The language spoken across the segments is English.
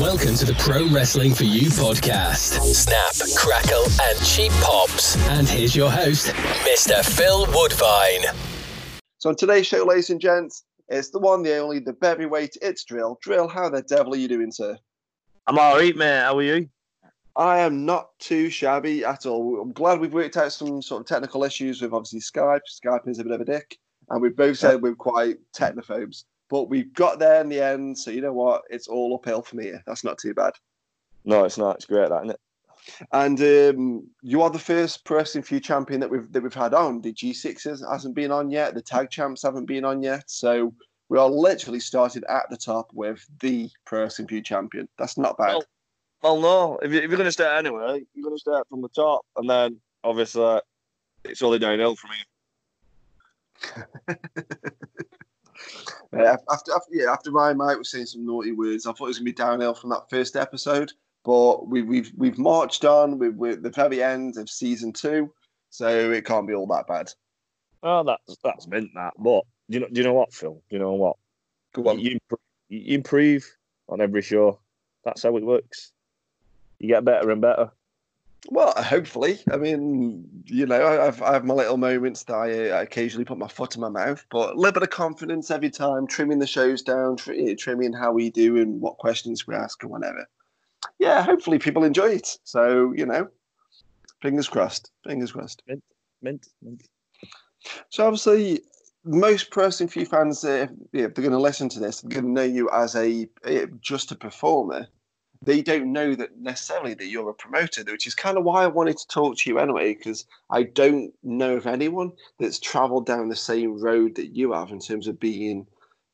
Welcome to the Pro Wrestling for You podcast. Snap, crackle, and cheap pops. And here's your host, Mr. Phil Woodvine. So on today's show, ladies and gents, it's the one, the only, the Bevvyweight. It's Drill. Drill, how the devil are you doing, sir? I'm all right, mate. How are you? I am not too shabby at all. I'm glad we've worked out some sort of technical issues with obviously Skype. Skype is a bit of a dick, and we've both said we're quite technophobes. But we've got there in the end, so you know what? It's all uphill from here. That's not too bad. No, it's not. It's great, that, isn't it? And um, you are the first for You champion that we've that we've had on. The G6 hasn't been on yet. The tag champs haven't been on yet. So we are literally started at the top with the for You champion. That's not bad. Well, well no. If, you, you're going to start anyway, you're going to start from the top, and then obviously it's only downhill from here. Uh, after, after, yeah, after my mate was saying some naughty words, I thought it was gonna be downhill from that first episode. But we, we've we've marched on. We, we're at the very end of season two, so it can't be all that bad. Oh, that's that's meant that. But do you know? Do you know what, Phil? Do you know what? Go on. You, you improve on every show. That's how it works. You get better and better. Well, hopefully. I mean, you know, I have, I have my little moments that I, I, occasionally put my foot in my mouth, but a little bit of confidence every time, trimming the shows down, eh, trimming how we do and what questions we ask and whatever. Yeah, hopefully people enjoy it. So, you know, fingers crossed. Fingers crossed. Mint, mint, mint. So, obviously, most for You fans, eh, uh, if they're going to listen to this, they're going to know you as a eh, just a performer they don't know that necessarily that you're a promoter, which is kind of why I wanted to talk to you anyway, because I don't know of anyone that's traveled down the same road that you have in terms of being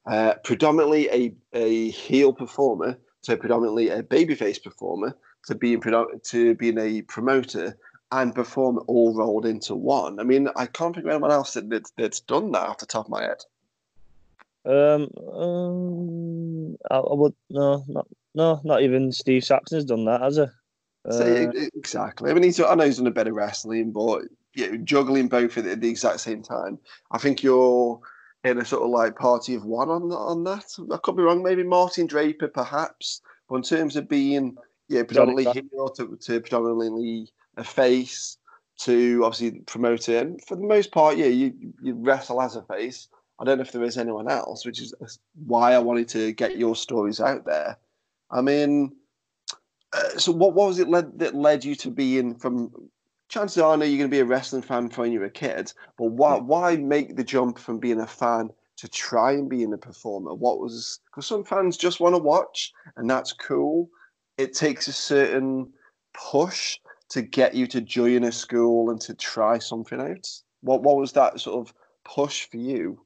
uh, predominantly a, a heel performer so predominantly a babyface performer to being to being a promoter and perform all rolled into one. I mean, I can't think of anyone else that, that's, that's done that off the top of my head. Um, um I, I would no, not no, not even Steve Saxton's done that, has he? Uh, exactly. I mean, he's, I know he's done a bit of wrestling, but yeah, juggling both at the exact same time. I think you're in a sort of like party of one on on that. I could be wrong. Maybe Martin Draper, perhaps. But in terms of being yeah, predominantly heel to, to predominantly a face to obviously promoting, for the most part, yeah, you you wrestle as a face. I don't know if there is anyone else, which is why I wanted to get your stories out there. I mean, uh, so what, what was it led, that led you to being from? Chances are, I know you're going to be a wrestling fan from when you were a kid, but why why make the jump from being a fan to try and being a performer? What was because some fans just want to watch, and that's cool. It takes a certain push to get you to join a school and to try something out. What what was that sort of push for you?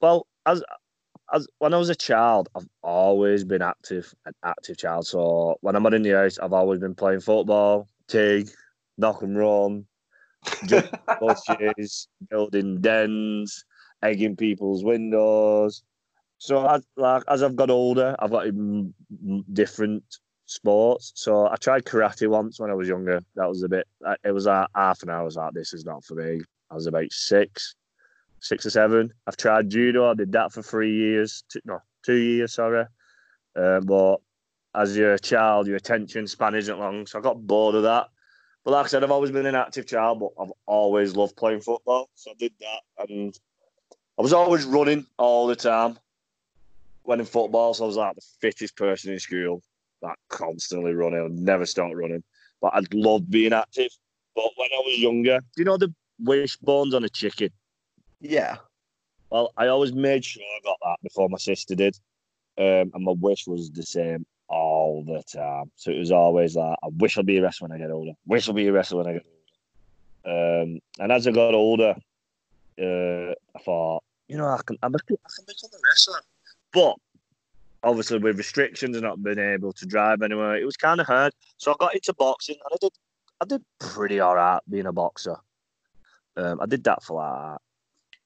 Well, as as when I was a child, I've always been active, an active child. So when I'm in the house, I've always been playing football, tig, knock and run, bushes, building dens, egging people's windows. So as like as I've got older, I've got different sports. So I tried karate once when I was younger. That was a bit. Uh, it was a half an hour. I was like, this is not for me. I was about six six or seven. I've tried judo. I did that for three years. Two, no, two years. Sorry, uh, but as you're a child, your attention span isn't long, so I got bored of that. But like I said, I've always been an active child, but I've always loved playing football, so I did that, and I was always running all the time. When in football, so I was like the fittest person in school, like constantly running. I'd never stop running, but I loved being active. But when I was younger, do you know the wishbones on a chicken? Yeah. Well, I always made sure I got that before my sister did. Um, and my wish was the same all the time. So it was always like, I wish I'd be a wrestler when I get older. Wish I'd be a wrestler when I get older. Um, and as I got older, uh, I thought, you know, I can, I can become a wrestler. But obviously, with restrictions and not being able to drive anywhere, it was kind of hard. So I got into boxing, and I did, I did pretty all right being a boxer. Um, I did that for like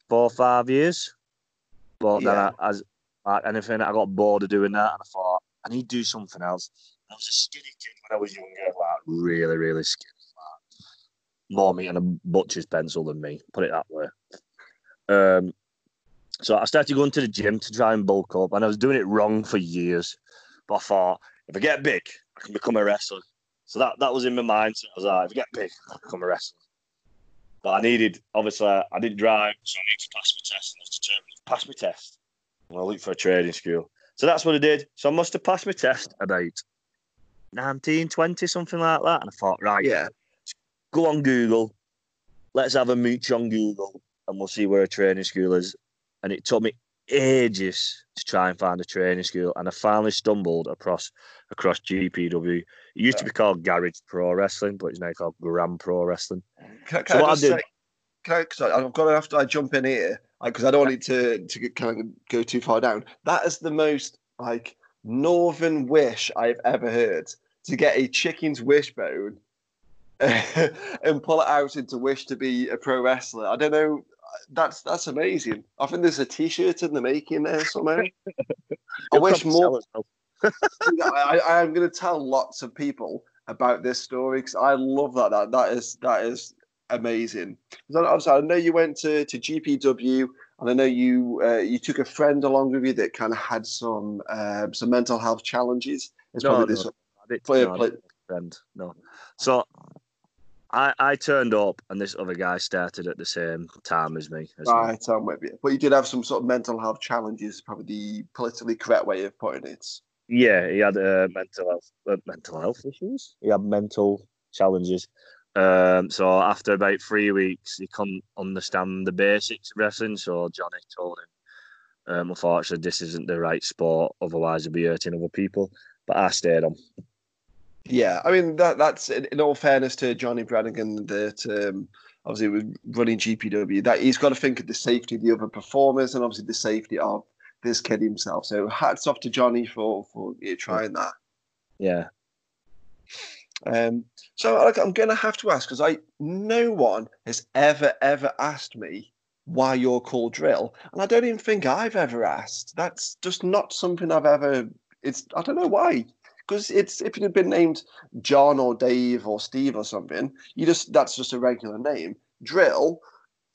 four or five years. But yeah. then, I, as like anything, I got bored of doing that, and I thought I need to do something else. I was a skinny kid when I was younger, like really, really skinny, like more meat and a butcher's pencil than me. Put it that way. Um, so I started going to the gym to try and bulk up, and I was doing it wrong for years. But I thought, if I get big, I can become a wrestler. So that, that was in my mind. So I was like, if I get big, I can become a wrestler. But I needed, obviously, I didn't drive, so I need to pass my test. And I was determined to pass my test. And I looked for a training school. So that's what I did. So I must have passed my test about 19, 20, something like that. And I thought, right, Yeah. go on Google. Let's have a mooch on Google and we'll see where a training school is. And it took me ages to try and find a training school. And I finally stumbled across across GPW. It used to be called Garage Pro Wrestling, but it's now called Grand Pro Wrestling. Can, So can what I I just did- I, sorry, I've got to have to I jump in here because I don't want it to to get- kind of go too far down. That is the most like northern wish I've ever heard to get a chicken's wishbone and pull it out into wish to be a pro wrestler. I don't know. That's that's amazing. I think there's a T-shirt in the making there somehow. I wish more. Sell it well. I, I, I'm going to tell lots of people about this story because I love that. That that is that is amazing. Obviously, I know you went to, to GPW, and I know you uh, you took a friend along with you that kind of had some um, some mental health challenges. It's No, probably no. this. I did, Play- no, friend. No. So I I turned up and this other guy started at the same time as me. as me. Right, I'm with you. But you did have some sort of mental health challenges. Probably the politically correct way of putting it. Yeah, he had uh, mental health uh, mental health issues. He had mental challenges. Um, so after about three weeks, he couldn't understand the basics of wrestling. So Johnny told him, um, unfortunately, this isn't the right sport. Otherwise, he'll be hurting other people. But I stayed on. Yeah, I mean that that's in, in all fairness to Johnny Brannigan that um, obviously was running GPW that he's got to think of the safety of the other performers and obviously the safety of this kid himself. So hats off to Johnny for for you trying that. Yeah. Um, so like, I'm going to have to ask because I no one has ever ever asked me why you're called Drill, and I don't even think I've ever asked. That's just not something I've ever. It's I don't know why. Because it's if it had been named John or Dave or Steve or something, you just that's just a regular name. Drill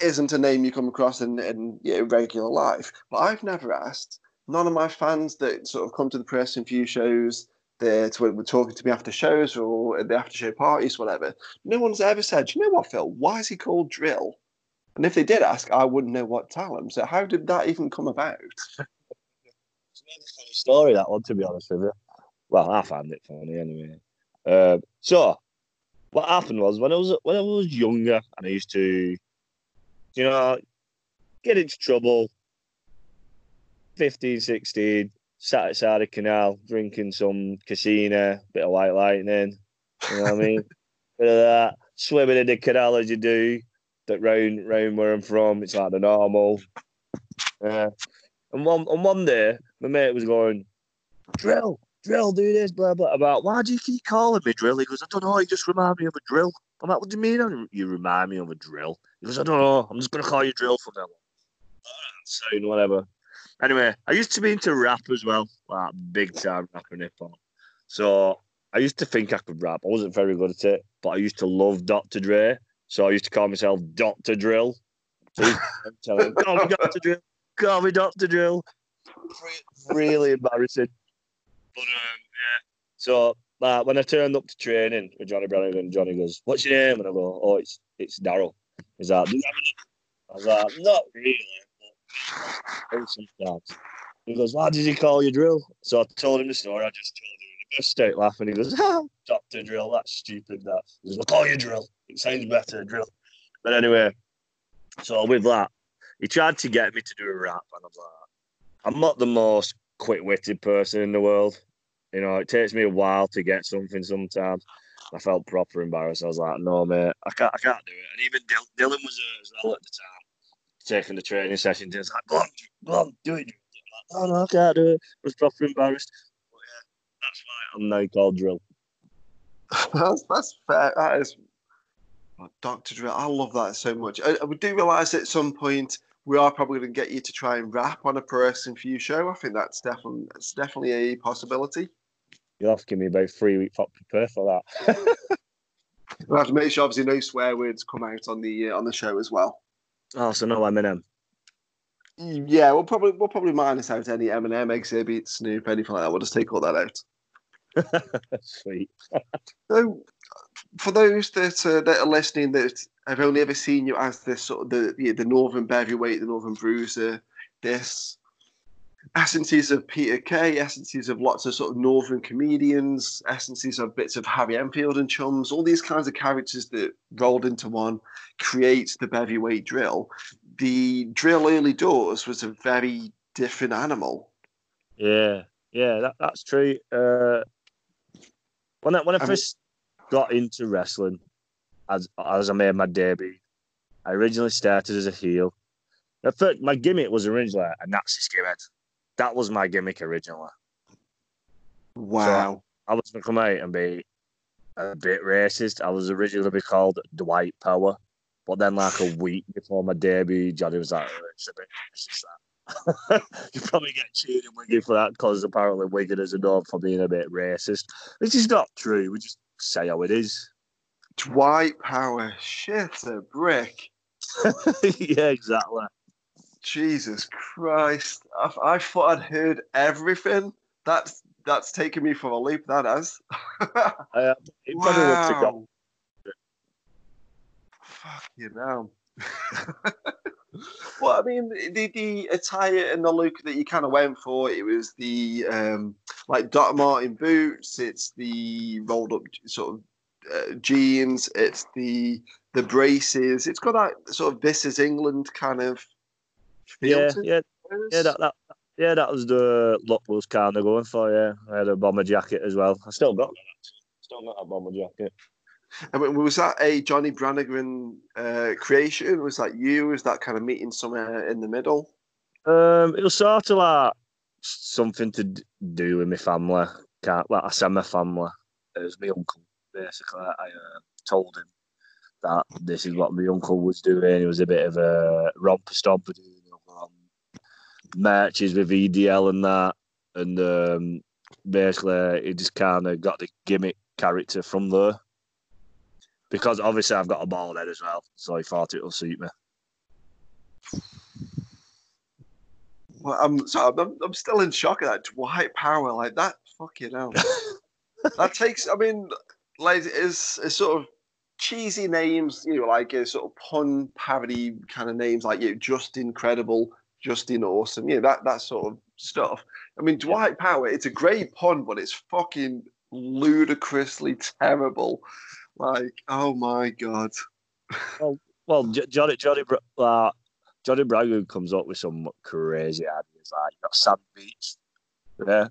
isn't a name you come across in in you know, regular life. But I've never asked. None of my fans that sort of come to the press and few shows that were, talking to me after shows or at the after show parties, whatever. No one's ever said, you know what, Phil? Why is he called Drill? And if they did ask, I wouldn't know what them. So how did that even come about? It's a funny story that one, to be honest with you. Well, I found it funny anyway. Uh, so, what happened was when I was when I was younger and I used to, you know, get into trouble. 15, 16, sat outside a canal drinking some casino, bit of white lightning. You know what I mean? Bit of that. Swimming in the canal as you do. That round round where I'm from, it's like the normal. Uh, and one and one day, my mate was going, drill, drill, do this, blah blah. About why do you keep calling me drill? He goes, I don't know. You just remind me of a drill. I'm like, what do you mean? You remind me of a drill? He goes, I don't know. I'm just gonna call you drill from now on. Soon, whatever. Anyway, I used to be into rap as well, like big time rap and hip hop. So I used to think I could rap. I wasn't very good at it, but I used to love Dr. Dre. So I used to call myself Dr. Drill. So I used to tell him, call me Dr. Drill, call me Dr. Drill. Really embarrassing. But um, yeah. So uh, when I turned up to training with Johnny Brennan and Johnny goes, What's your name? And I go, Oh, it's it's Daryl. He's like, I was like, Not really. Sometimes. He goes, Why did he call you drill? So I told him the story. I just told him. He burst out laughing. He goes, Dr. Drill, that's stupid. That. He goes, I'll call you drill. It sounds better, drill. But anyway, so with that, he tried to get me to do a rap, and I'm like, I'm not the most quick-witted person in the world. You know, it takes me a while to get something sometimes. I felt proper embarrassed. I was like, no, mate, I can't, I can't do it. And even Dil- Dylan was there as well at the time, taking the training session. He was like, go on, go on, do it. I'm like, oh, no, I can't do it. I was proper embarrassed. But yeah, that's why I'm now called Drill. that's that's fair. That is Dr. Drill. I love that so much. I, I do realise at some point we are probably going to get you to try and rap on a pro wrestling for you show. I think that's definitely that's definitely a possibility. You'll have to give me about three weeks to prepare for that. We'll have to make sure obviously no swear words come out on the uh, on the show as well. oh, so no Eminem. Yeah, we'll probably we'll probably minus out any Eminem Xzibit, Snoop, anything like that. We'll just take all that out. Sweet. So, for those that, uh, that are listening that have only ever seen you as this sort of the the, the Northern Heavyweight, the Northern Bruiser, this essences of Peter Kay, essences of lots of sort of Northern comedians, essences of bits of Harry Enfield and chums, all these kinds of characters that rolled into one creates the Bevvyweight drill. The drill early doors was a very different animal. Yeah, yeah, that, that's true. Uh, when I, when I I first got into wrestling, as as I made my debut, I originally started as a heel. At first, my gimmick was originally a Nazi skinhead. That was my gimmick originally. Wow. I was going to come out and be a bit racist. I was originally be called Dwight Power, but then like a week before my debut, Johnny was like, "Oh, "It's a bit racist." That you probably get cheered in Wigan for that because apparently Wigan is known for being a bit racist, which is not true. We just say how it is. Dwight Power, shit a brick. yeah, exactly. Jesus Christ. I, I thought I'd heard everything. That's that's taken me for a leap, that has. Uh, it would have wow. Fuck you know. well, I mean, the the attire and the look that you kind of went for, it was the um, like Doc Marten boots. It's the rolled up sort of uh, jeans. It's the the braces. It's got that sort of this is England kind of yeah, yeah, yeah. That, that yeah, that was the look was kind of going for. Yeah, I had a bomber jacket as well. I still got that. Still got a bomber jacket. Mean, was that a Johnny Brannigan uh, creation? Was that you? Was that kind of meeting somewhere in the middle? Um, it was sort of like something to do with my family. Can't like I said, my family. It was my uncle. Basically, I uh, told him that this is what my uncle was doing. It was a bit of a romper stomper um, matches with EDL and that, and um, basically he just kind of got the gimmick character from there. Because obviously I've got a bald head as well, so he thought it will suit me. Well, I'm sorry, I'm, I'm still in shock at that Dwight Power like that. Fucking hell. that takes. I mean, like it's it's sort of cheesy names, you know, like a sort of pun parody kind of names, like you know, just incredible, Justin awesome, you know, that that sort of stuff. I mean, Dwight Power, it's a great pun, but it's fucking ludicrously terrible. Like, oh my god. Well, J- Johnny Johnny uh, Johnny Bragg comes up with some crazy ideas. Like you got Sam Beach, yeah,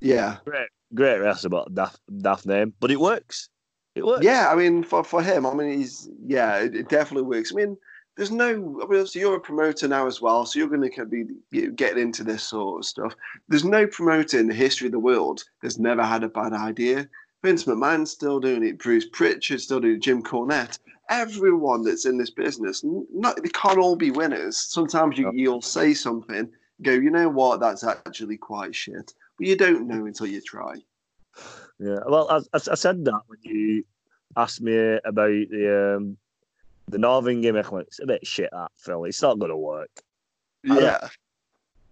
Yeah. great, great wrestler, but daft, daft name, but it works. It works. Yeah, I mean, for, for him, I mean, he's yeah, it, it definitely works. I mean, there's no, I mean, so you're a promoter now as well, so you're going to be you know, getting into this sort of stuff. There's no promoter in the history of the world that's never had a bad idea. Vince McMahon's still doing it. Bruce Prichard's still doing it. Jim Cornette. Everyone that's in this business, not they can't all be winners. Sometimes you, you'll say something, go, you know what, that's actually quite shit, but you don't know until you try. Yeah. Well, I, I, I said that when you asked me about the um, the Northern gimmick. It's a bit shit, that Phil. It's not going to work. Yeah.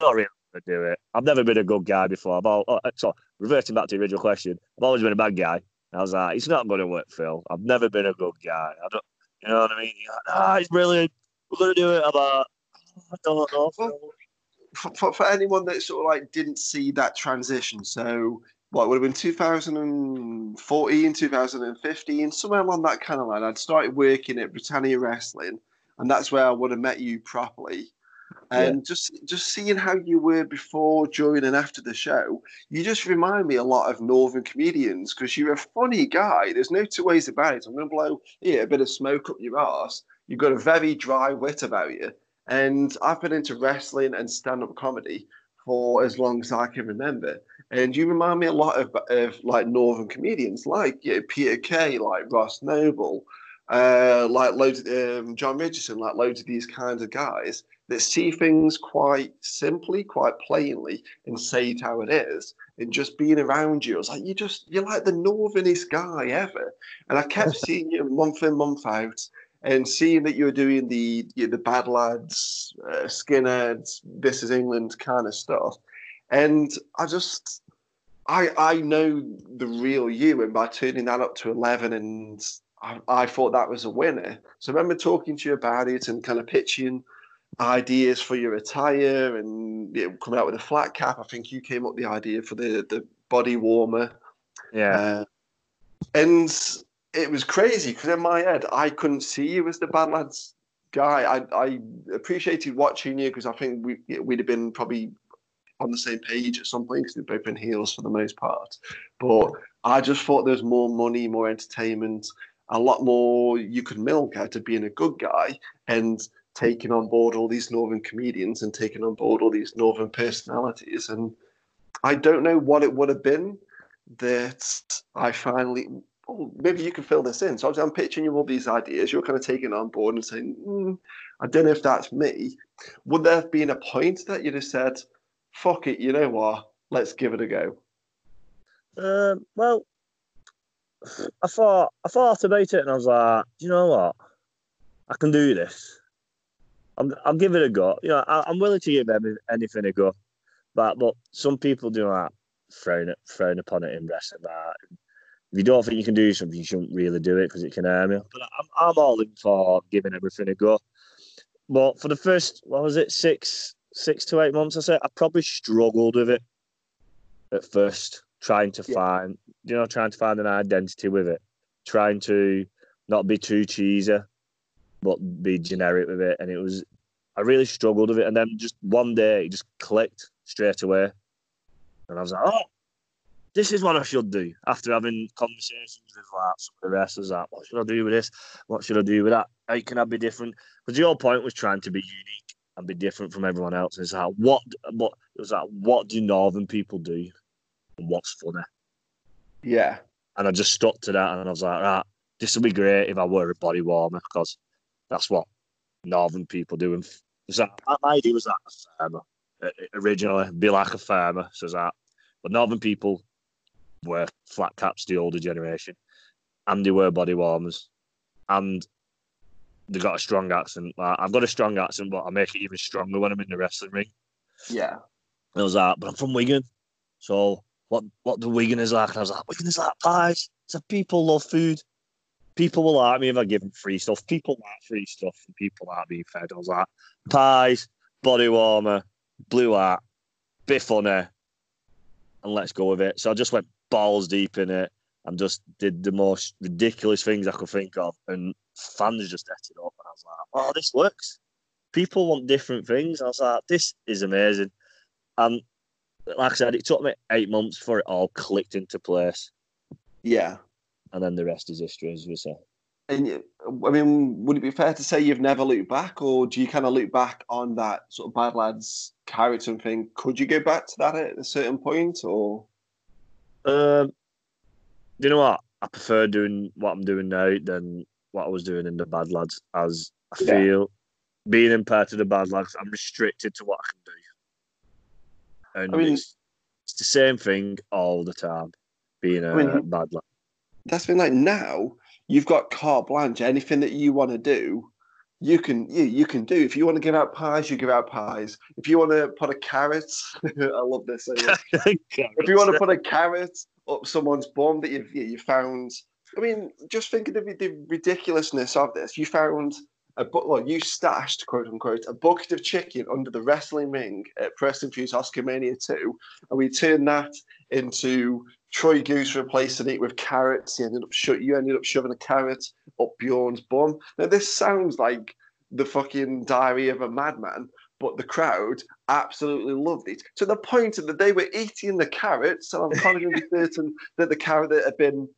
not really going to do it. I've never been a good guy before. I've all, oh, so reverting back to the original question, I've always been a bad guy. I was like, it's not going to work, Phil. I've never been a good guy. I don't, you know what I mean? Like, ah, it's brilliant. We're going to do it. I'm like, I don't know. Phil. for, for, for anyone that sort of like didn't see that transition, so what would have been 2014, 2015, somewhere along that kind of line. I'd started working at Britannia Wrestling, and that's where I would have met you properly. And just just seeing how you were before, during, and after the show, you just remind me a lot of Northern comedians because you're a funny guy. There's no two ways about it. I'm going to blow yeah, a bit of smoke up your ass. You've got a very dry wit about you. And I've been into wrestling and stand up comedy for as long as I can remember. And you remind me a lot of, of like Northern comedians, like yeah, Peter Kay, like Ross Noble, uh, like loads of, um, Jon Richardson, like loads of these kinds of guys that see things quite simply, quite plainly, and say it how it is. And just being around you, I was like, you just, you're like the northernest guy ever. And I kept seeing you month in, month out. and seeing that you were doing the you know, the bad lads, uh, skinheads, this is England kind of stuff, and I just I I know the real you, and by turning that up to eleven, and I, I thought that was a winner. So I remember talking to you about it and kind of pitching ideas for your attire and you know, coming out with a flat cap. I think you came up with the idea for the the body warmer. Yeah. Uh, and it was crazy because in my head I couldn't see you as the bad lads guy. I, I appreciated watching you because I think we we'd have been probably on the same page at some point because we've both been heels for the most part. But I just thought there's more money, more entertainment, a lot more you could milk out of being a good guy and taking on board all these northern comedians and taking on board all these northern personalities. And I don't know what it would have been that I finally oh, maybe you can fill this in. So I'm pitching you all these ideas. You're kind of taking on board and saying, mm, I don't know if that's me. Would there have been a point that you'd have said, fuck it, you know what? Let's give it a go? Um, well, I thought I thought about it and I was like, you know what? I can do this. I'm I'll give it a go. You know, I, am willing to give anything a go. But but some people do that, frown it, frown upon it in wrestling. That if you don't think you can do something, you shouldn't really do it because it can harm you. But I'm, I'm all in for giving everything a go. But for the first, what was it, six, six to eight months, I said I probably struggled with it at first, trying to yeah. find, you know, trying to find an identity with it, trying to not be too cheesy, but be generic with it. And it was, I really struggled with it. And then just one day, it just clicked straight away, and I was like, oh, this is what I should do after having conversations with like some of the wrestlers. Like, what should I do with this? What should I do with that? How can I be different? Because your point was trying to be unique and be different from everyone else. And it's like, what? What? It was like, what do Northern people do? And what's funny? Yeah. And I just stuck to that, and I was like, right, this would be great if I were a body warmer because that's what Northern people do. And so my idea was that a farmer uh, originally, be like a farmer, says that. But Northern people wear flat caps, the older generation, and they wear body warmers, and they got a strong accent. Like, I've got a strong accent, but I make it even stronger when I'm in the wrestling ring. Yeah. And I was like, but I'm from Wigan, so what? What the Wigan is like? And I was like, Wigan is like pies. So people love food. People will like me if I give them free stuff. People like free stuff, and people like being fed. I was like, pies, body warmer, blue hat, bit funny, and let's go with it. So I just went balls deep in it and just did the most ridiculous things I could think of. And fans just ate it up. And I was like, oh, this works. People want different things. I was like, this is amazing. And like I said, it took me eight months for it all clicked into place. Yeah. And then the rest is history, as we say. And I mean, would it be fair to say you've never looked back, or do you kind of look back on that sort of bad lads character and think, could you go back to that at a certain point, or? Um, you know what? I prefer doing what I'm doing now than what I was doing in the bad lads. As I yeah. feel being in part of the bad lads, I'm restricted to what I can do. And I mean, it's, it's the same thing all the time. Being a I mean, bad lad. That's been like now you've got carte blanche. Anything that you want to do, you can you, you can do. If you want to give out pies, you give out pies. If you want to put a carrot, I love this. if you want to put a carrot up someone's bum that you've you found, I mean, just think of the, ridiculousness of this. You found a well, you stashed quote unquote a bucket of chicken under the wrestling ring at Preston Fuse Oscar Mania 2, and we turned that into Troy Goose replacing it with carrots. He ended up sho- you ended up shoving a carrot up Bjorn's bum. Now this sounds like the fucking diary of a madman, but the crowd absolutely loved it to the point that they were eating the carrots. So I'm kind of going to be certain that the carrot that had been,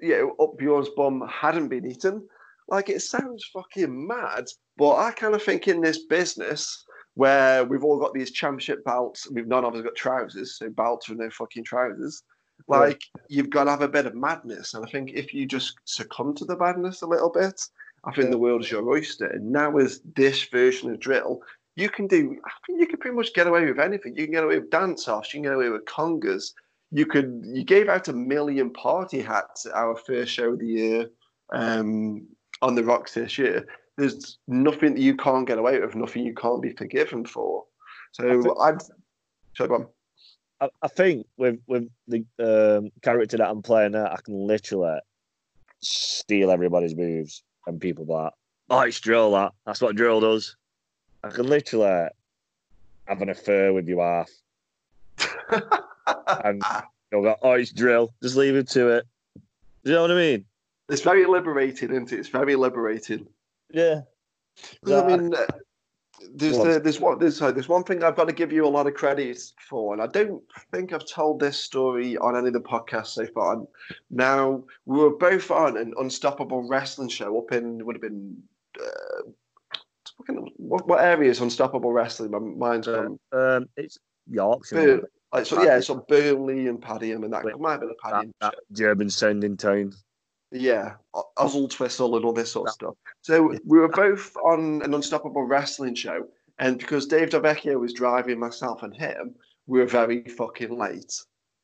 you know, up Bjorn's bum hadn't been eaten. Like it sounds fucking mad, but I kind of think in this business where we've all got these championship belts, we've none of us got trousers, so belts with no fucking trousers. Like you've got to have a bit of madness, and I think if you just succumb to the madness a little bit, I think the world is your oyster. And now with this version of drill, you can do. I think you can pretty much get away with anything. You can get away with dance offs. You can get away with congas. You could. You gave out a million party hats at our first show of the year. Um, on the rocks this year. There's nothing that you can't get away with, nothing you can't be forgiven for. So I'd. So go on. I, I think with with the um, character that I'm playing now, I can literally steal everybody's moves and people that oh it's drill that that's what drill does. I can literally have an affair with you half. and you'll go, oh it's drill. Just leave it to it. Do you know what I mean? It's very liberating, isn't it? It's very liberating. Yeah. I mean, uh, there's the, there's one there's there's one thing I've got to give you a lot of credit for, and I don't think I've told this story on any of the podcasts so far. And Now we were both on an unstoppable wrestling show up in would have been uh, what, what area is unstoppable wrestling? My mind's on. Um, it's Yorkshire. like, so yeah, so Burnley and Padiham and that Wait, might have been a. That, that German sounding town. Yeah, Oswaldtwistle and all this sort of stuff. So we were both on an Unstoppable Wrestling show, and because Dave Davecchio was driving myself and him, we were very fucking late.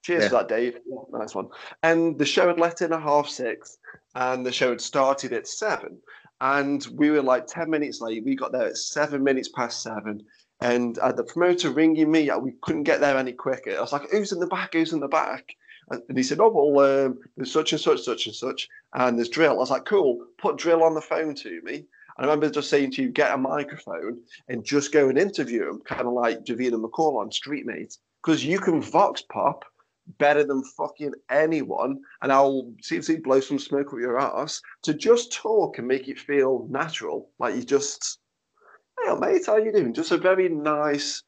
Cheers yeah. for that, Dave. Nice one. And the show had let in at half six, and the show had started at seven. And we were like 10 minutes late. We got there at seven minutes past seven. And uh, the promoter ringing me, we couldn't get there any quicker. I was like, who's in the back? Who's in the back? And he said, "Oh well, um, there's such and such, such and such, and there's drill." I was like, "Cool, put drill on the phone to me." I remember just saying to you, "Get a microphone and just go and interview him," kind of like Davina McCall on Streetmate, because you can vox pop better than fucking anyone, and I'll see if he blow some smoke up your ass to just talk and make it feel natural, like you just, hey mate, how you doing? Just a very nice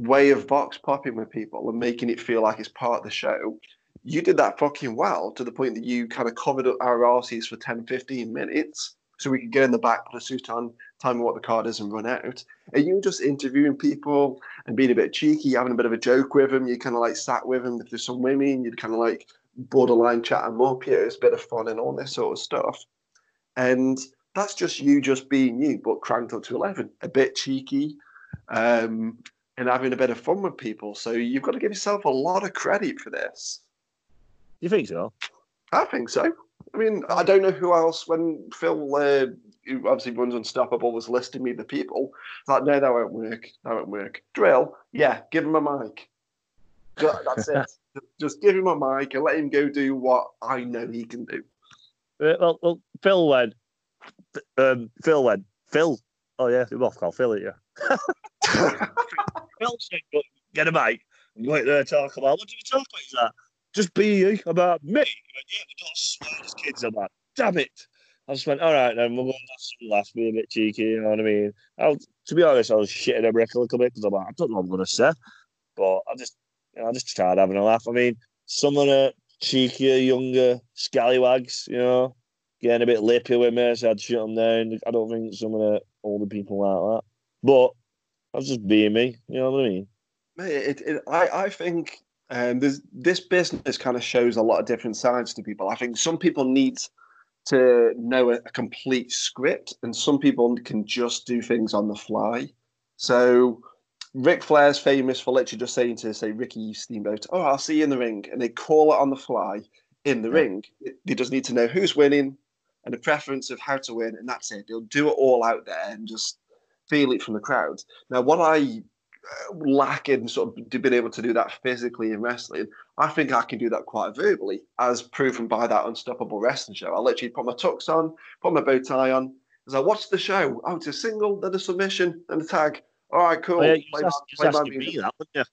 way of vox popping with people and making it feel like it's part of the show you did that fucking well to the point that you kind of covered up our arses for 10, 15 minutes so we could get in the back, put a suit on, tell me what the card is, and run out. And you just interviewing people and being a bit cheeky, having a bit of a joke with them. You kind of like sat with them. If there's some women, you'd kind of like borderline chat them up. Yeah, it's a bit of fun and all this sort of stuff. And that's just you just being you, but cranked up to 11. A bit cheeky um, and having a bit of fun with people. So you've got to give yourself a lot of credit for this. You think so? I think so. I mean, I don't know who else. When Phil, uh, who obviously runs Unstoppable, was listing me the people, like, no, that won't work. That won't work. Drill, yeah, give him a mic. That's it. Just give him a mic and let him go do what I know he can do. Uh, well, well, Phil went. Um, Phil went. Phil. Oh yeah, we both call Phil it. Yeah. Phil said, "Get a mic." Out there talk about. What did you talk about? Is that? Just be about me. Yeah, don't swear as kids. I'm like, damn it. I just went, all right, then we'll go and have some laughs, be a bit cheeky, you know what I mean? I'll, to be honest, I was shitting a brick a little bit because I'm like, I don't know what I'm going to say. But I just, you know, I just tried having a laugh. I mean, some of the cheekier, younger scallywags, you know, getting a bit lippy with me, so I'd shut them down. I don't think some of the older people like that. But I was just being me, you know what I mean? It, it, I, I think um, this business kind of shows a lot of different sides to people. I think some people need to know a, a, complete script, and some people can just do things on the fly. So, Ric Flair's famous for literally just saying to say Ricky Steamboat, "Oh, I'll see you in the ring," and they call it on the fly in the yeah. ring. They just need to know who's winning and a preference of how to win, and that's it. They'll do it all out there and just feel it from the crowd. Now, what I lacking sort of being able to do that physically in wrestling, I think I can do that quite verbally, as proven by that unstoppable wrestling show. I literally put my tux on, put my bow tie on. As I like, "What's the show? Oh, it's a single, then a submission, then a tag." All right, cool. Oh, yeah, you just, my, just asking me that, wouldn't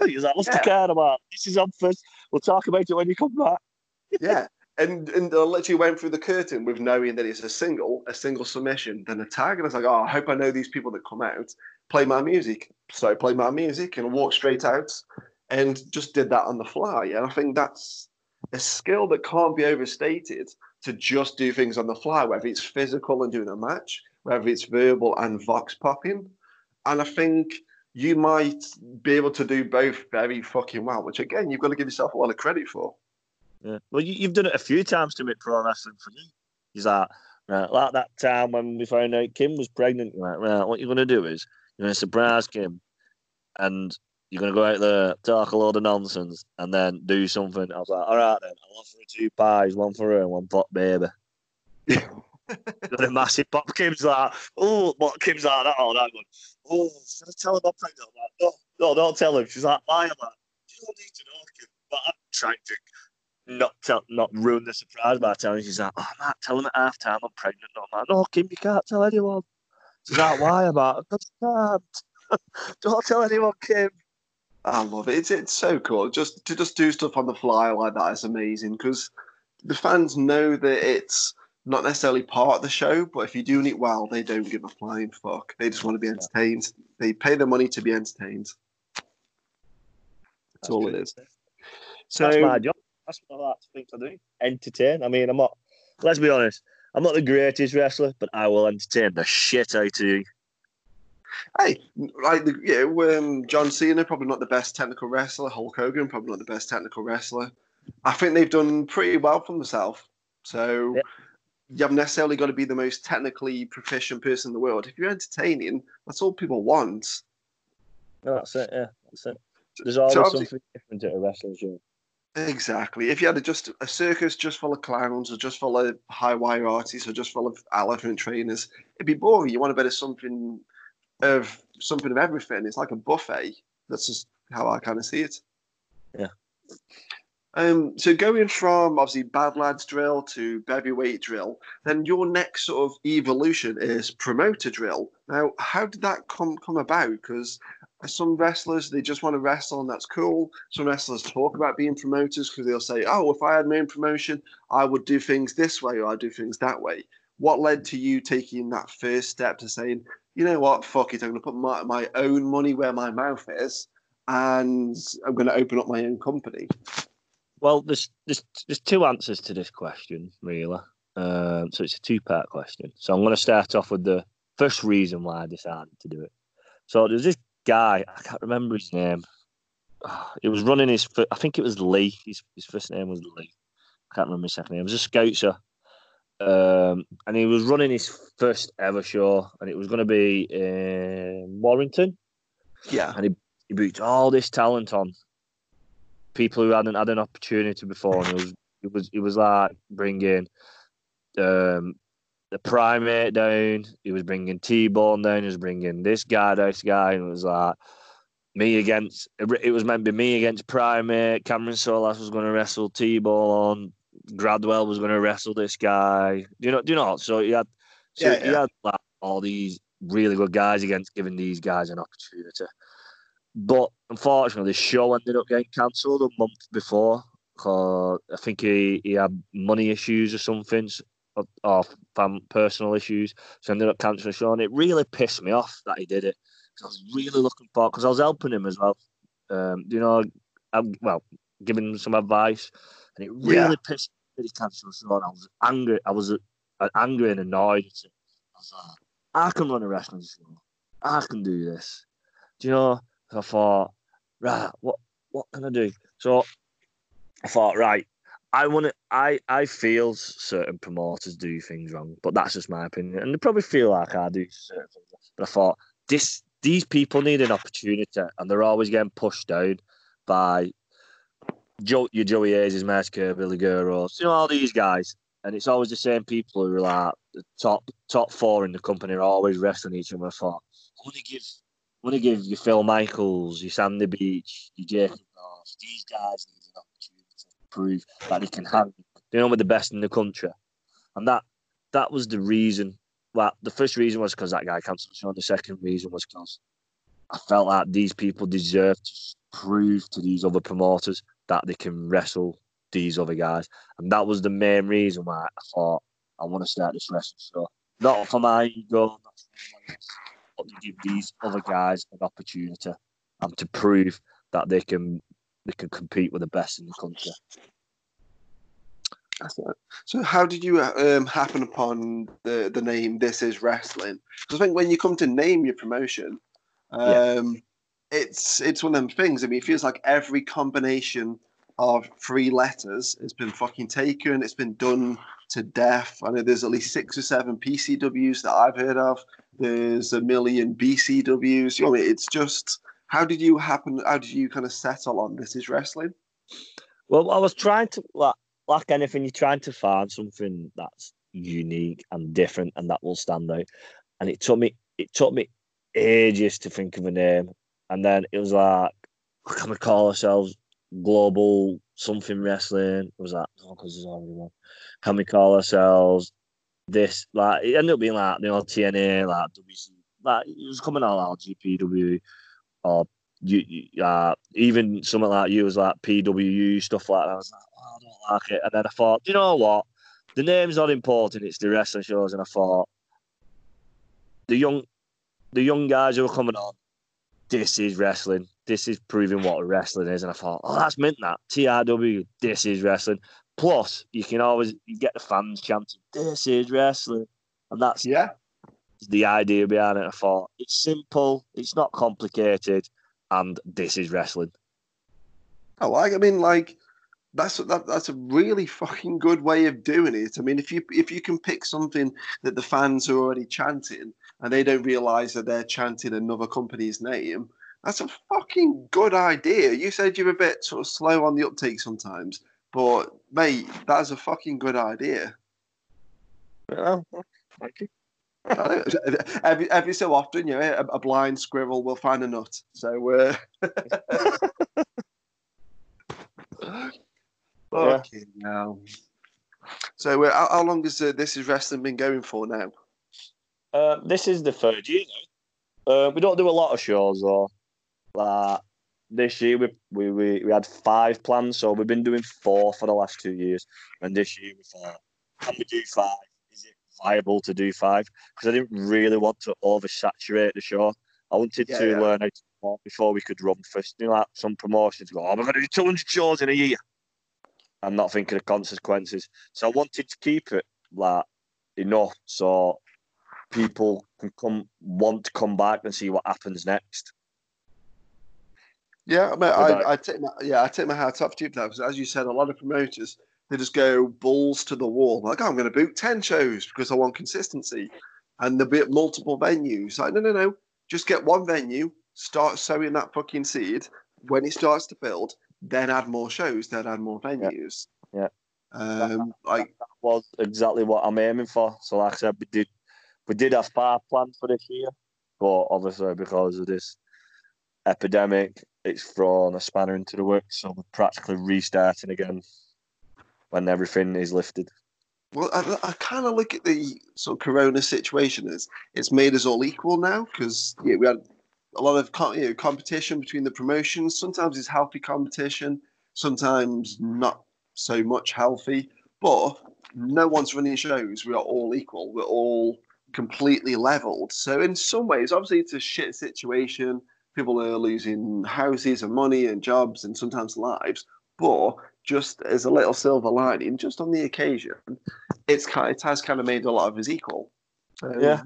you? He's like, "What's yeah. the card about? This is on first. We'll talk about it when you come back." yeah, and and I literally went through the curtain with knowing that it's a single, a single submission, then a tag, and I was like, "Oh, I hope I know these people that come out." play my music. So I my music and walked straight out and just did that on the fly. And I think that's a skill that can't be overstated to just do things on the fly, whether it's physical and doing a match, whether it's verbal and vox popping. And I think you might be able to do both very fucking well, which again, you've got to give yourself a lot of credit for. Yeah. Well, you, have done it a few times to make pro wrestling for you. Is that right, like that time when we found out Kim was pregnant? Right, right. What you're going to do is you're going to surprise Kim, and you're going to go out there, talk a load of nonsense, and then do something. I was like, all right then, I'll offer her two pies, one for her and one for baby. got a massive pop. Kim's like, oh, what? Kim's like that all that going, oh, should I tell him I'm pregnant? I'm like, no, no, don't tell him. She's like, why? I'm like, you don't need to know, Kim. But I'm trying to not tell, not ruin the surprise by telling. She's like, oh, I'm not telling him at half time I'm pregnant. No, I'm like, no, Kim, you can't tell anyone. She's like, why? I'm like, can't. don't tell anyone, Kim. I love it. It's, it's so cool. Just to just do stuff on the fly like that is amazing because the fans know that it's not necessarily part of the show, but if you're doing it well, they don't give a flying fuck. They just want to be entertained. They pay the money to be entertained. That's, That's all it is. So that's my job. That's what I like to think I do. Entertain. I mean, I'm not. Let's be honest. I'm not the greatest wrestler, but I will entertain the shit out of you. Hey, like the, yeah, um, John Cena probably not the best technical wrestler. Hulk Hogan probably not the best technical wrestler. I think they've done pretty well for themselves. So yeah. you haven't necessarily got to be the most technically proficient person in the world. If you're entertaining, that's all people want. that's it. Yeah, that's it. There's always so something different at a wrestling show. Exactly. If you had a, just a circus just full of clowns, or just full of high wire artists, or just full of elephant trainers, it'd be boring. You want a bit of something of something of everything. It's like a buffet. That's just how I kind of see it. Yeah. Um, so going from obviously bad lads drill to Bevvyweight drill, then your next sort of evolution is promoter drill. Now, how did that come come about? Because some wrestlers they just want to wrestle and that's cool. Some wrestlers talk about being promoters because they'll say, "Oh, if I had my own promotion, I would do things this way or I'd do things that way." What led to you taking that first step to saying, you know what, fuck it, I'm going to put my, my own money where my mouth is and I'm going to open up my own company? Well, there's, there's, there's two answers to this question, really. Um, so it's a two part question. So I'm going to start off with the first reason why I decided to do it. So there's this guy, I can't remember his name. It was running his, I think it was Lee. His, his first name was Lee. I can't remember his second name. It was a scouter um, and he was running his first ever show, and it was going to be in Warrington. Yeah, and he, he booked all this talent on people who hadn't had an opportunity before, and it was it was it was like bringing um, the primate down. He was bringing T Bone down. He was bringing this guy, this guy, and it was like me against. It was meant to be me against primate. Cameron Solas was going to wrestle T Bone Gradwell was going to wrestle this guy. Do you know? Do you know? So you had, so yeah, yeah. had like, all these really good guys against giving these guys an opportunity. But unfortunately, the show ended up getting cancelled a month before. I think he, he had money issues or something, or, or fam, personal issues. So I ended up cancelling and it really pissed me off that he did it. Because I was really looking for because I was helping him as well. Um, you know, I'm, well, giving him some advice and it really yeah. pissed me his cancel show. And I was angry. I was uh, angry and annoyed. I was like, I can run a wrestling show. I can do this. Do you know? So I thought, right, what what can I do? So I thought, right, I want to. I I feel certain promoters do things wrong, but that's just my opinion, and they probably feel like I do certain things. But I thought this these people need an opportunity, and they're always getting pushed down by Joe, your Joey Hayes, Matt Billy Guerreros, you know, all these guys. And it's always the same people who are like the top top four in the company are always wrestling each other. I thought, I want to give, I want to give you Phil Michaels, you Sandy Beach, you Jacob Ross. These guys need an opportunity to prove that they can handle. You know, with the best in the country, and that that was the reason. Well, the first reason was because that guy cancelled the. The second reason was because I felt like these people deserve to prove to these other promoters that they can wrestle these other guys. And that was the main reason why I thought I want to start this wrestling show. Not for my ego, but to give these other guys an opportunity and to prove that they can they can compete with the best in the country. So, how did you um, happen upon the the name "This Is Wrestling"? Because I think when you come to name your promotion, um, yeah it's it's one of them things. I mean, it feels like every combination of three letters has been fucking taken. It's been done to death. I know there's at least six or seven PCWs that I've heard of. There's a million BCWs. You know, it's just how did you happen? How did you kind of settle on this is wrestling? Well, I was trying to like like anything, you're trying to find something that's unique and different, and that will stand out. And it took me it took me ages to think of a name, and then it was like, can we call ourselves Global Something Wrestling? Was that oh, because there's already one? Can we call ourselves this? Like it ended up being like you know TNA, like WC, like it was coming out like GPW or you, you uh, even something like you was like PWU stuff like that. I was like, oh, I don't like it. And then I thought, you know what? The name's not important. It's the wrestling shows. And I thought, the young, the young guys who are coming on, this is wrestling. This is proving what wrestling is. And I thought, oh, that's meant that TRW. This is wrestling. Plus, you can always get the fans chanting, "This is wrestling," and that's yeah the idea behind it. I thought it's simple, it's not complicated, and this is wrestling. I like. I mean, like that's that, that's a really fucking good way of doing it. I mean, if you if you can pick something that the fans are already chanting and they don't realize that they're chanting another company's name, that's a fucking good idea. You said you're a bit sort of slow on the uptake sometimes, but mate, that's a fucking good idea. Yeah, thank you. Every, every so often, you know, a, a, blind squirrel will find a nut. So, uh... yeah. hell. So, uh, how, how, long has uh, this is wrestling been going for now? Uh, this is the third year. Uh, we don't do a lot of shows though. Like this year, we, we we we had five plans, so we've been doing four for the last two years, and this year we thought, can we do five? Viable to do five because I didn't really want to oversaturate the show. I wanted yeah, to yeah. learn how to perform before we could run first. You know, like some promotions go, oh, we're going to do 200 shows in a year. I'm not thinking of consequences. So I wanted to keep it like enough so people can come want to come back and see what happens next. Yeah, I, mean, I, I, take my yeah, I take my hat off to you because, as you said, a lot of promoters they just go balls to the wall. Like, oh, I'm going to book 10 shows because I want consistency. And there'll be at multiple venues. Like, no, no, no. Just get one venue, start sowing that fucking seed. When it starts to build, then add more shows, then add more venues. Yeah. yeah. Um, that, like that was exactly what I'm aiming for. So, like I said, we did we did have five plans for this year, but obviously because of this epidemic, it's thrown a spanner into the works. So we're practically restarting again when everything is lifted. Well, I, I kind of look at the sort of Corona situation as it's made us all equal now because yeah, we had a lot of you know, competition between the promotions. Sometimes it's healthy competition, sometimes not so much healthy. But no one's running shows. We are all equal. We're all completely leveled. So in some ways, obviously, it's a shit situation. People are losing houses and money and jobs and sometimes lives. But just as a little silver lining, just on the occasion, it's kind it has kind of made a lot of his equal. Um, yeah.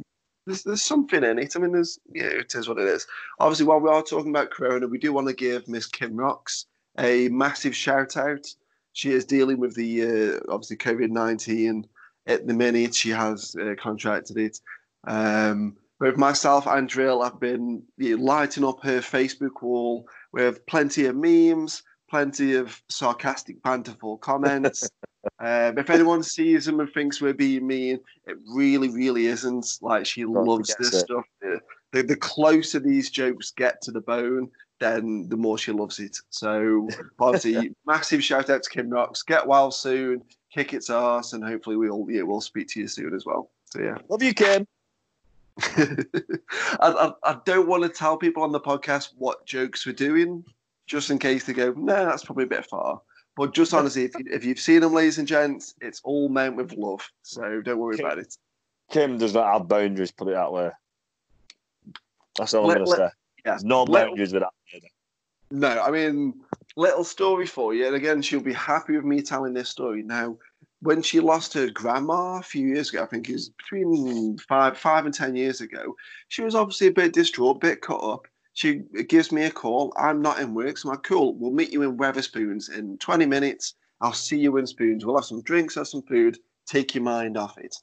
There's, there's something in it. I mean, there's yeah, it is what it is. Obviously, while we are talking about Corona, we do want to give Miss Kim Rocks a massive shout out. She is dealing with the uh, obviously COVID nineteen at the minute. She has uh, contracted it. Um, with myself and Drill, I've been lighting up her Facebook wall with plenty of memes, plenty of sarcastic, banterful comments. um, if anyone sees them and thinks we're being mean, it really, really isn't. Like she loves this it. stuff. The, the closer these jokes get to the bone, then the more she loves it. So, obviously, massive shout out to Kim Knox. Get well soon. Kick its ass, and hopefully we'll yeah we'll speak to you soon as well. So yeah, love you, Kim. I, I, I, don't want to tell people on the podcast what jokes we're doing just in case they go, no, that's probably a bit far. But just honestly, if, you, if you've seen them, ladies and gents, it's all meant with love. So don't worry Kim, about it. Kim does not have boundaries, put it that way. That's all let, I'm going to say. Yeah. No boundaries with that. No, I mean, little story for you. And again, she'll be happy with me telling this story. Now, when she lost her grandma a few years ago, I think it was between five, five and ten years ago, she was obviously a bit distraught, a bit cut up. She gives me a call. I'm not in work, so I'm like, cool. We'll meet you in Wetherspoons in 20 minutes. I'll see you in Spoons. We'll have some drinks, have some food. Take your mind off it.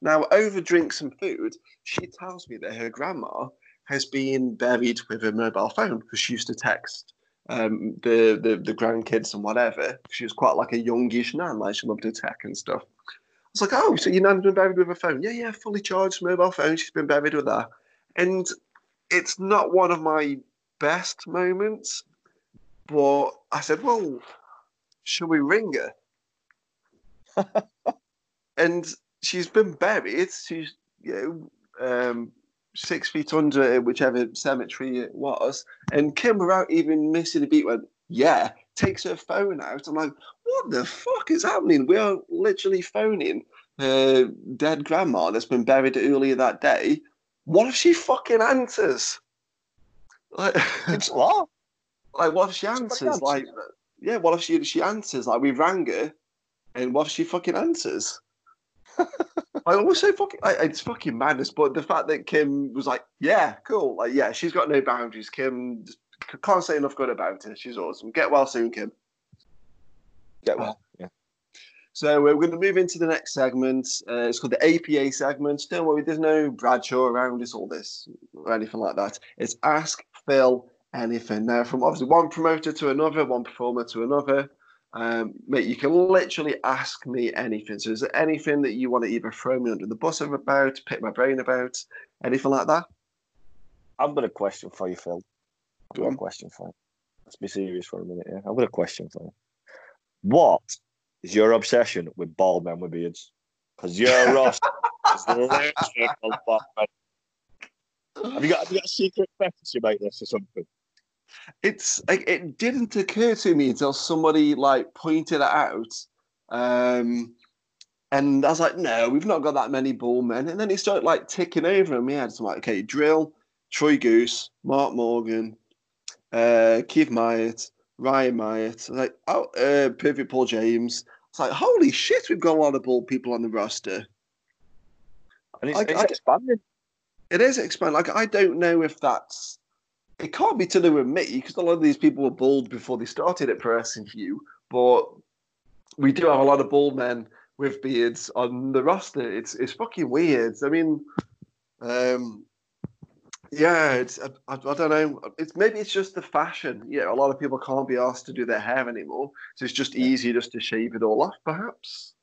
Now, over drinks and food, she tells me that her grandma has been buried with a mobile phone because she used to text um, the, the the grandkids and whatever. She was quite like a youngish nan, like she loved her tech and stuff. I was like, oh, so your nan's been buried with a phone? Yeah, yeah, fully charged mobile phone. She's been buried with that. And it's not one of my best moments, but I said, well, shall we ring her? and she's been buried. She's, you know, um, six feet under whichever cemetery it was. And Kim, without even missing a beat, went, yeah, takes her phone out. I'm like, what the fuck is happening? We are literally phoning her dead grandma that's been buried earlier that day. What if she fucking answers? Like, it's what? Like, what if she answers? Like, yeah, what if she she answers? Like, we rang her, and what if she fucking answers? I always say fucking. Like, it's fucking madness. But the fact that Kim was like, "Yeah, cool," like, yeah, she's got no boundaries. Kim can't say enough good about her. She's awesome. Get well soon, Kim. Get well. So we're going to move into the next segment. Uh, it's called the APA segment. Don't worry, there's no Bradshaw around us, all this or anything like that. It's Ask Phil Anything. Now, from obviously one promoter to another, one performer to another, um, mate, you can literally ask me anything. So, is there anything that you want to either throw me under the bus about, pick my brain about, anything like that? I've got a question for you, Phil. I've got a question for you. Let's be serious for a minute. Yeah, I've got a question for you. What is your obsession with bald men with beards? Because your roster is literally bald men. Have you got have you got a secret fetish about this or something? It's like it didn't occur to me until somebody like pointed it out. Um, and I was like, no, we've not got that many ball men. And then it started like ticking over in my head. So I'm like, okay, Drill, Troy Goose, Mark Morgan, uh, Keith Myatt, Ryan Myatt, like oh, uh, Perfect Paul James. It's like, holy shit, we've got a lot of bald people on the roster. And it's, I- it's I- expanding. It is expand. Like I don't know if that's. It can't be to do with me because a lot of these people were bald before they started at Pro Wrestling 4U, but we do have a lot of bald men with beards on the roster. It's it's fucking weird. I mean, um, yeah, it's I, I, don't know. It's maybe it's just the fashion. Yeah, a lot of people can't be asked to do their hair anymore, so it's just easier just to shave it all off, perhaps.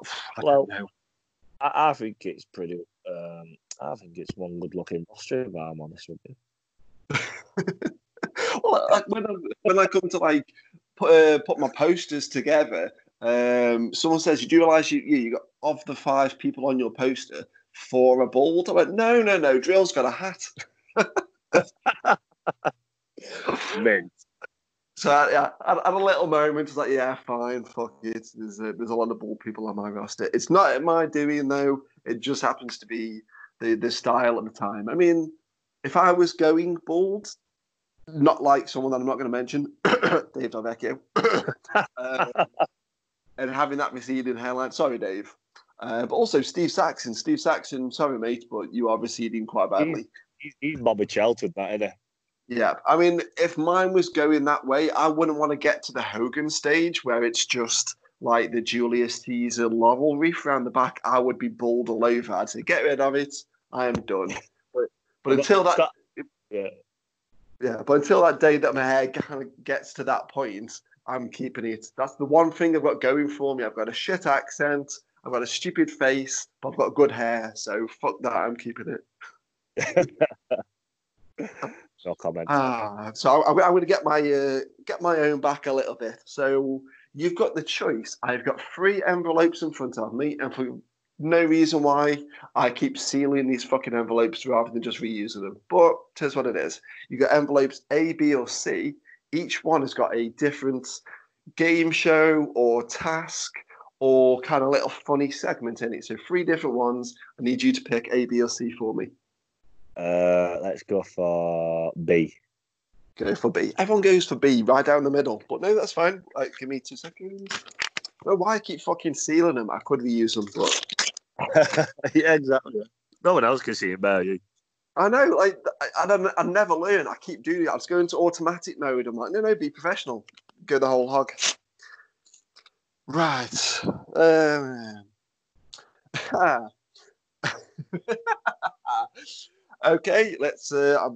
I Well, don't know. I, I think it's pretty. Um, I think it's one good looking roster. If I'm honest with you. well, like when I, when I come to like put uh, put my posters together, um, someone says, "You do realize you, you you got of the five people on your poster, four a bald." I went, "No, no, no. Drill's got a hat." Mint. So I, yeah, I had a little moment. It's like, yeah, fine, fuck it. There's a, there's a lot of bald people on my roster. It's not my doing though. It just happens to be the the style at the time. I mean, if I was going bald, not like someone that I'm not going to mention, Dave Delvecchio, um, and having that receding hairline. Sorry, Dave. Uh, but also Steve Saxon. Steve Saxon, sorry, mate, but you are receding quite badly. He's, he's Bobby Shelton, that isn't Yeah, I mean, if mine was going that way, I wouldn't want to get to the Hogan stage where it's just like the Julius Caesar laurel wreath around the back. I would be bald all over. I'd say, get rid of it. I am done. But, but he? until that, Yeah. yeah, but until that day that my hair kind of gets to that point, I'm keeping it. That's the one thing I've got going for me. I've got a shit accent. I've got a stupid face, but I've got good hair. So fuck that. I'm keeping it. No comment. Ah, so I, I'm going to get my uh, get my own back a little bit. So you've got the choice. I've got three envelopes in front of me, and for no reason why I keep sealing these fucking envelopes rather than just reusing them. But here's what it is: you got envelopes A, B, or C. Each one has got a different game show or task or kind of little funny segment in it. So three different ones. I need you to pick A, B, or C for me. Uh, let's go for B. Go for B. Everyone goes for B, right down the middle. But no, that's fine. Like, give me two seconds. Well, why I keep fucking sealing them? I could reuse them, but yeah, exactly. No one else can see it better you. I know, like, I, I, don't, I never learn. I keep doing it. I just go into automatic mode. I'm like, no, no, be professional. Go the whole hog. Right. Um, okay, let's. Uh,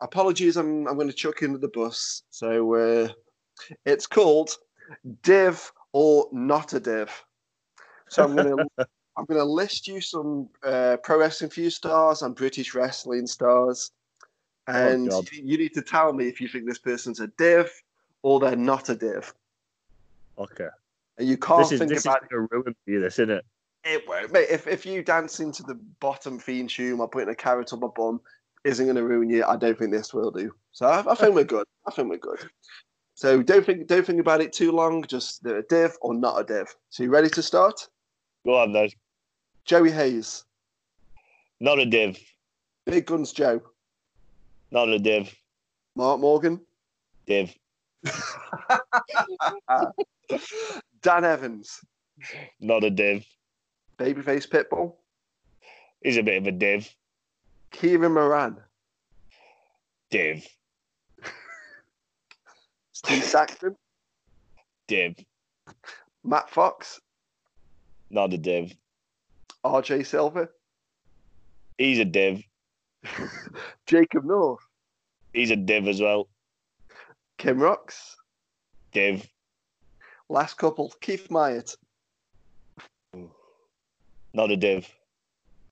apologies, I'm, I'm going to chuck into the bus. So uh, it's called Div or Not a Div. So I'm gonna I'm gonna list you some uh, Pro Wrestling 4U stars and British wrestling stars, and God. you, you need to tell me if you think this person's a div or they're not a div. Okay. And you can't This is think this is about gonna ruin you, this, isn't it? it. Won't, mate. If if you dance into the bottom fiend tune or putting a carrot on my bum isn't going to ruin you, I don't think this will do. So I, I think we're good. I think we're good. So don't think don't think about it too long. Just a div or not a div. So you ready to start? Go on then. Joey Hayes, Not a div. Big Guns Joe, Not a div. Mark Morgan, Div. Dan Evans, Not a div. Babyface Pitbull, He's a bit of a div. Kieran Moran, Div. Steve Saxton, Div. Matt Fox, Not a div. RJ Silver, He's a div. Jacob North, He's a div as well. Kim Rocks, Div. Last couple, Keith Myatt, Not a div.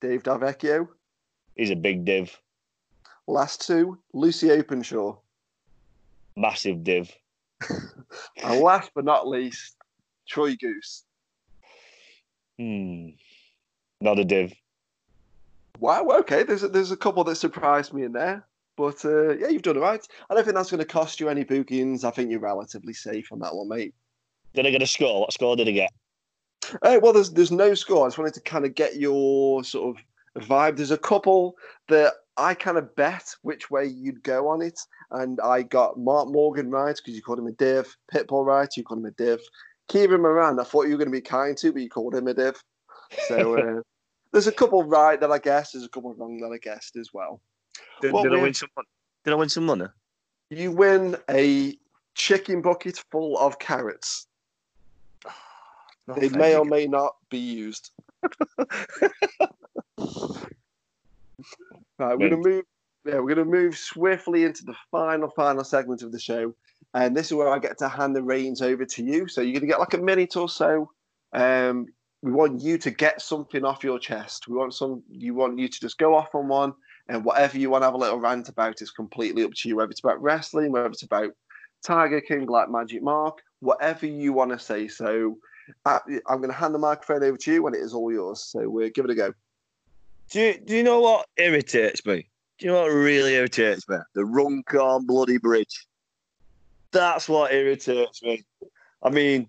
Dave Delvecchio, He's a big div. last two, Lucy Openshaw, Massive div. and last but not least, Troy Goose. Hmm. Not a div. Wow, okay. There's a, there's a couple that surprised me in there, but uh, yeah, you've done it right. I don't think that's going to cost you any bookings. I think you're relatively safe on that one, mate. Did I get a score? What score did I get? Uh, well, there's there's no score. I just wanted to kind of get your sort of vibe. There's a couple that I kind of bet which way you'd go on it, and I got Mark Morgan right because you called him a div. Pitbull right, you called him a div. Kieran Moran, I thought you were going to be kind to, but you called him a div. So uh, there's a couple right that I guessed. There's a couple wrong that I guessed as well. Did, What did I win some money? Did I win some money? You win a chicken bucket full of carrots. They may or may not be used. right, we're gonna move. Yeah, we're gonna move swiftly into the final, final segment of the show, and this is where I get to hand the reins over to you. So you're gonna get like a minute or so. Um, we want you to get something off your chest. We want some. You want you to just go off on one, and whatever you want to have a little rant about is completely up to you. Whether it's about wrestling, whether it's about Tiger King, like Magic Mark, whatever you want to say. So Uh, I'm going to hand the microphone over to you when it is all yours. So we're give it a go. Do you, do you know what irritates me? Do you know what really irritates me? The Runcorn bloody bridge. That's what irritates me. I mean,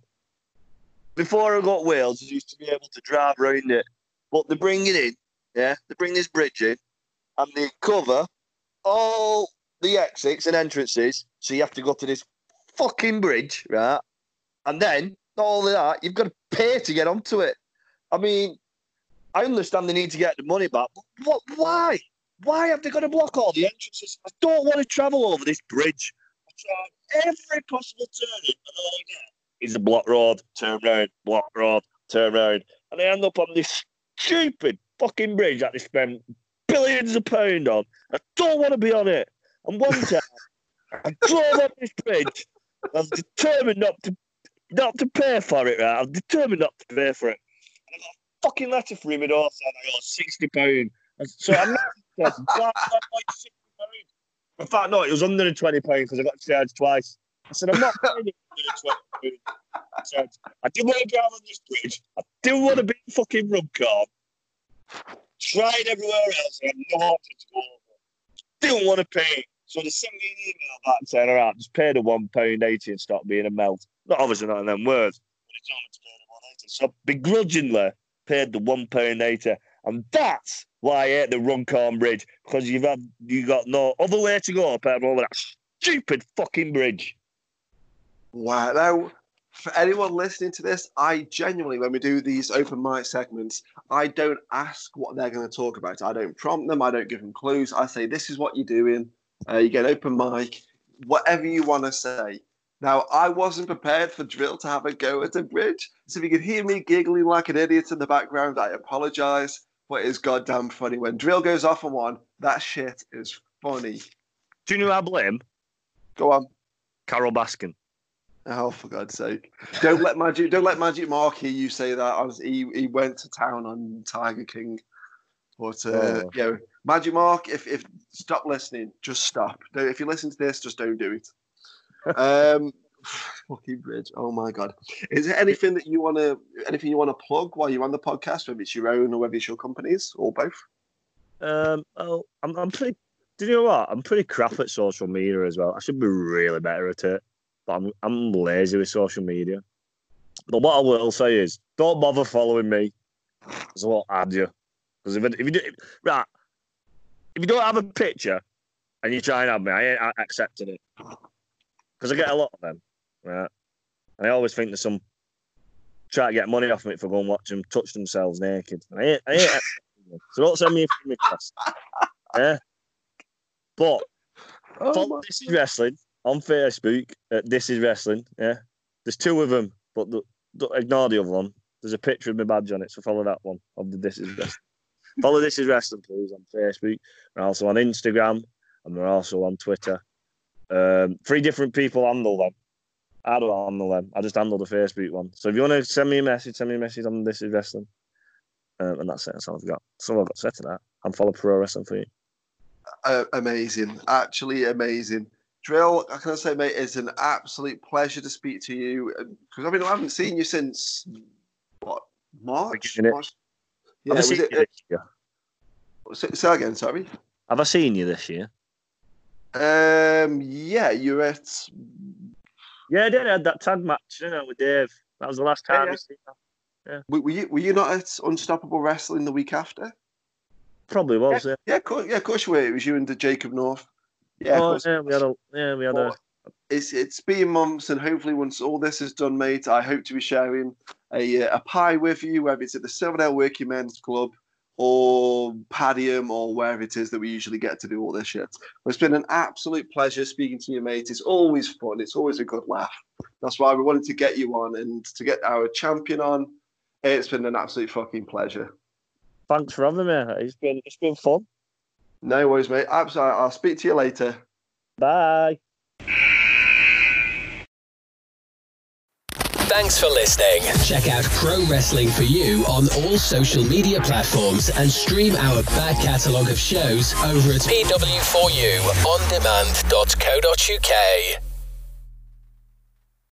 before I got Wales, I used to be able to drive around it. But they bring it in, yeah? They bring this bridge in and they cover all the exits and entrances. So you have to go to this fucking bridge, right? And then, all of that, you've got to pay to get onto it. I mean, I understand they need to get the money back, but what? Why? Why have they got to block all the entrances? I don't want to travel over this bridge. I tried every possible turning, and all I get is a block road, turn round, block road, turn round, and I end up on this stupid fucking bridge that they spend billions of pounds on. I don't want to be on it. And one time, I drove on this bridge. I was determined not to not to pay for it. Right, I'm determined not to pay for it. And I got a fucking letter from him also, and I got sixty pound. So I'm not like. In fact, no, it was under twenty pound because I got charged twice. I said I'm not paying it under twenty pound. I said I didn't want to drive on this bridge. I didn't want to be in fucking Runcorn. Tried everywhere else, I had no option to go over. Didn't want to pay. So they sent me an email back saying, all right, just pay the one pound eighty and stop being a melt. Not obviously not in them words, but it's only to pay the. So begrudgingly paid the one pound eighty. And that's why I hate the Runcorn Bridge, because you've had you got no other way to go apart from over that stupid fucking bridge. Wow. Now, for anyone listening to this, I genuinely, when we do these open mic segments, I don't ask what they're going to talk about. I don't prompt them. I don't give them clues. I say, this is what you're doing. Uh, you get an open mic, whatever you want to say. Now, I wasn't prepared for Drill to have a go at a bridge. So if you can hear me giggling like an idiot in the background, I apologize. But it's goddamn funny. When Drill goes off on one, that shit is funny. Do you know who I blame? Go on. Carole Baskin. Oh, for God's sake! Don't let Magic don't let Magic Mark hear you say that. As he he went to town on Tiger King, but uh, Oh. you know, Magic Mark, if if stop listening, just stop. If you listen to this, just don't do it. um, fucking bridge. Oh my God! Is there anything that you want to anything you want to plug while you're on the podcast, whether it's your own or whether it's your company's or both? Um, oh, I'm, I'm pretty. Do you know what? I'm pretty crap at social media as well. I should be really better at it, but I'm I'm lazy with social media. But what I will say is, don't bother following me, because I won't add you. Because if, if you do, right, if you don't have a picture and you try and have me, I ain't accepting it. Because I get a lot of them, right? And I always think there's some try to get money off me for going watch them touch themselves naked. I ain't, I ain't accepting it. So don't send me a friend request. Yeah. But Oh follow This is Wrestling on Facebook. At this is Wrestling. Yeah. There's two of them, but the, ignore the other one. There's a picture of my badge on it, so follow that one of the This is Wrestling. Follow This is Wrestling, please, on Facebook. We're also on Instagram and we're also on Twitter. Um, three different people handle them. I don't handle them. I just handle the Facebook one. So if you want to send me a message, send me a message on This is Wrestling. Um, and that's it. That's all I've got. All I've got say to that. And follow Pro Wrestling 4U. uh, amazing, actually amazing. Drill, I can say, mate, it's an absolute pleasure to speak to you because I mean I haven't seen you since what March. March? Yeah, Have I seen it? you this year? say, say again, sorry. Have I seen you this year? Um, yeah, you're at. Yeah, I did. I had that tag match, you know, with Dave. That was the last time yeah. we seen that. Were were you were you not at Unstoppable Wrestling the week after? Probably was, yeah. Yeah, of course, yeah, of course you were. It was you and the Jacob North. Yeah, oh, yeah, we had a, yeah, we had a, it's it's been months, and hopefully once all this is done, mate, I hope to be sharing a a pie with you, whether it's at the Silverdale Working Men's Club or Padium or wherever it is that we usually get to do all this shit. But it's been an absolute pleasure speaking to you, mate. It's always fun. It's always a good laugh. That's why we wanted to get you on and to get our champion on. It's been an absolute fucking pleasure. thanks for having me. It's been, it's been fun. No worries, mate. Absolutely. I'll speak to you later. Bye. Thanks for listening. Check out Pro Wrestling 4U on all social media platforms and stream our back catalogue of shows over at pw4uondemand.co.uk.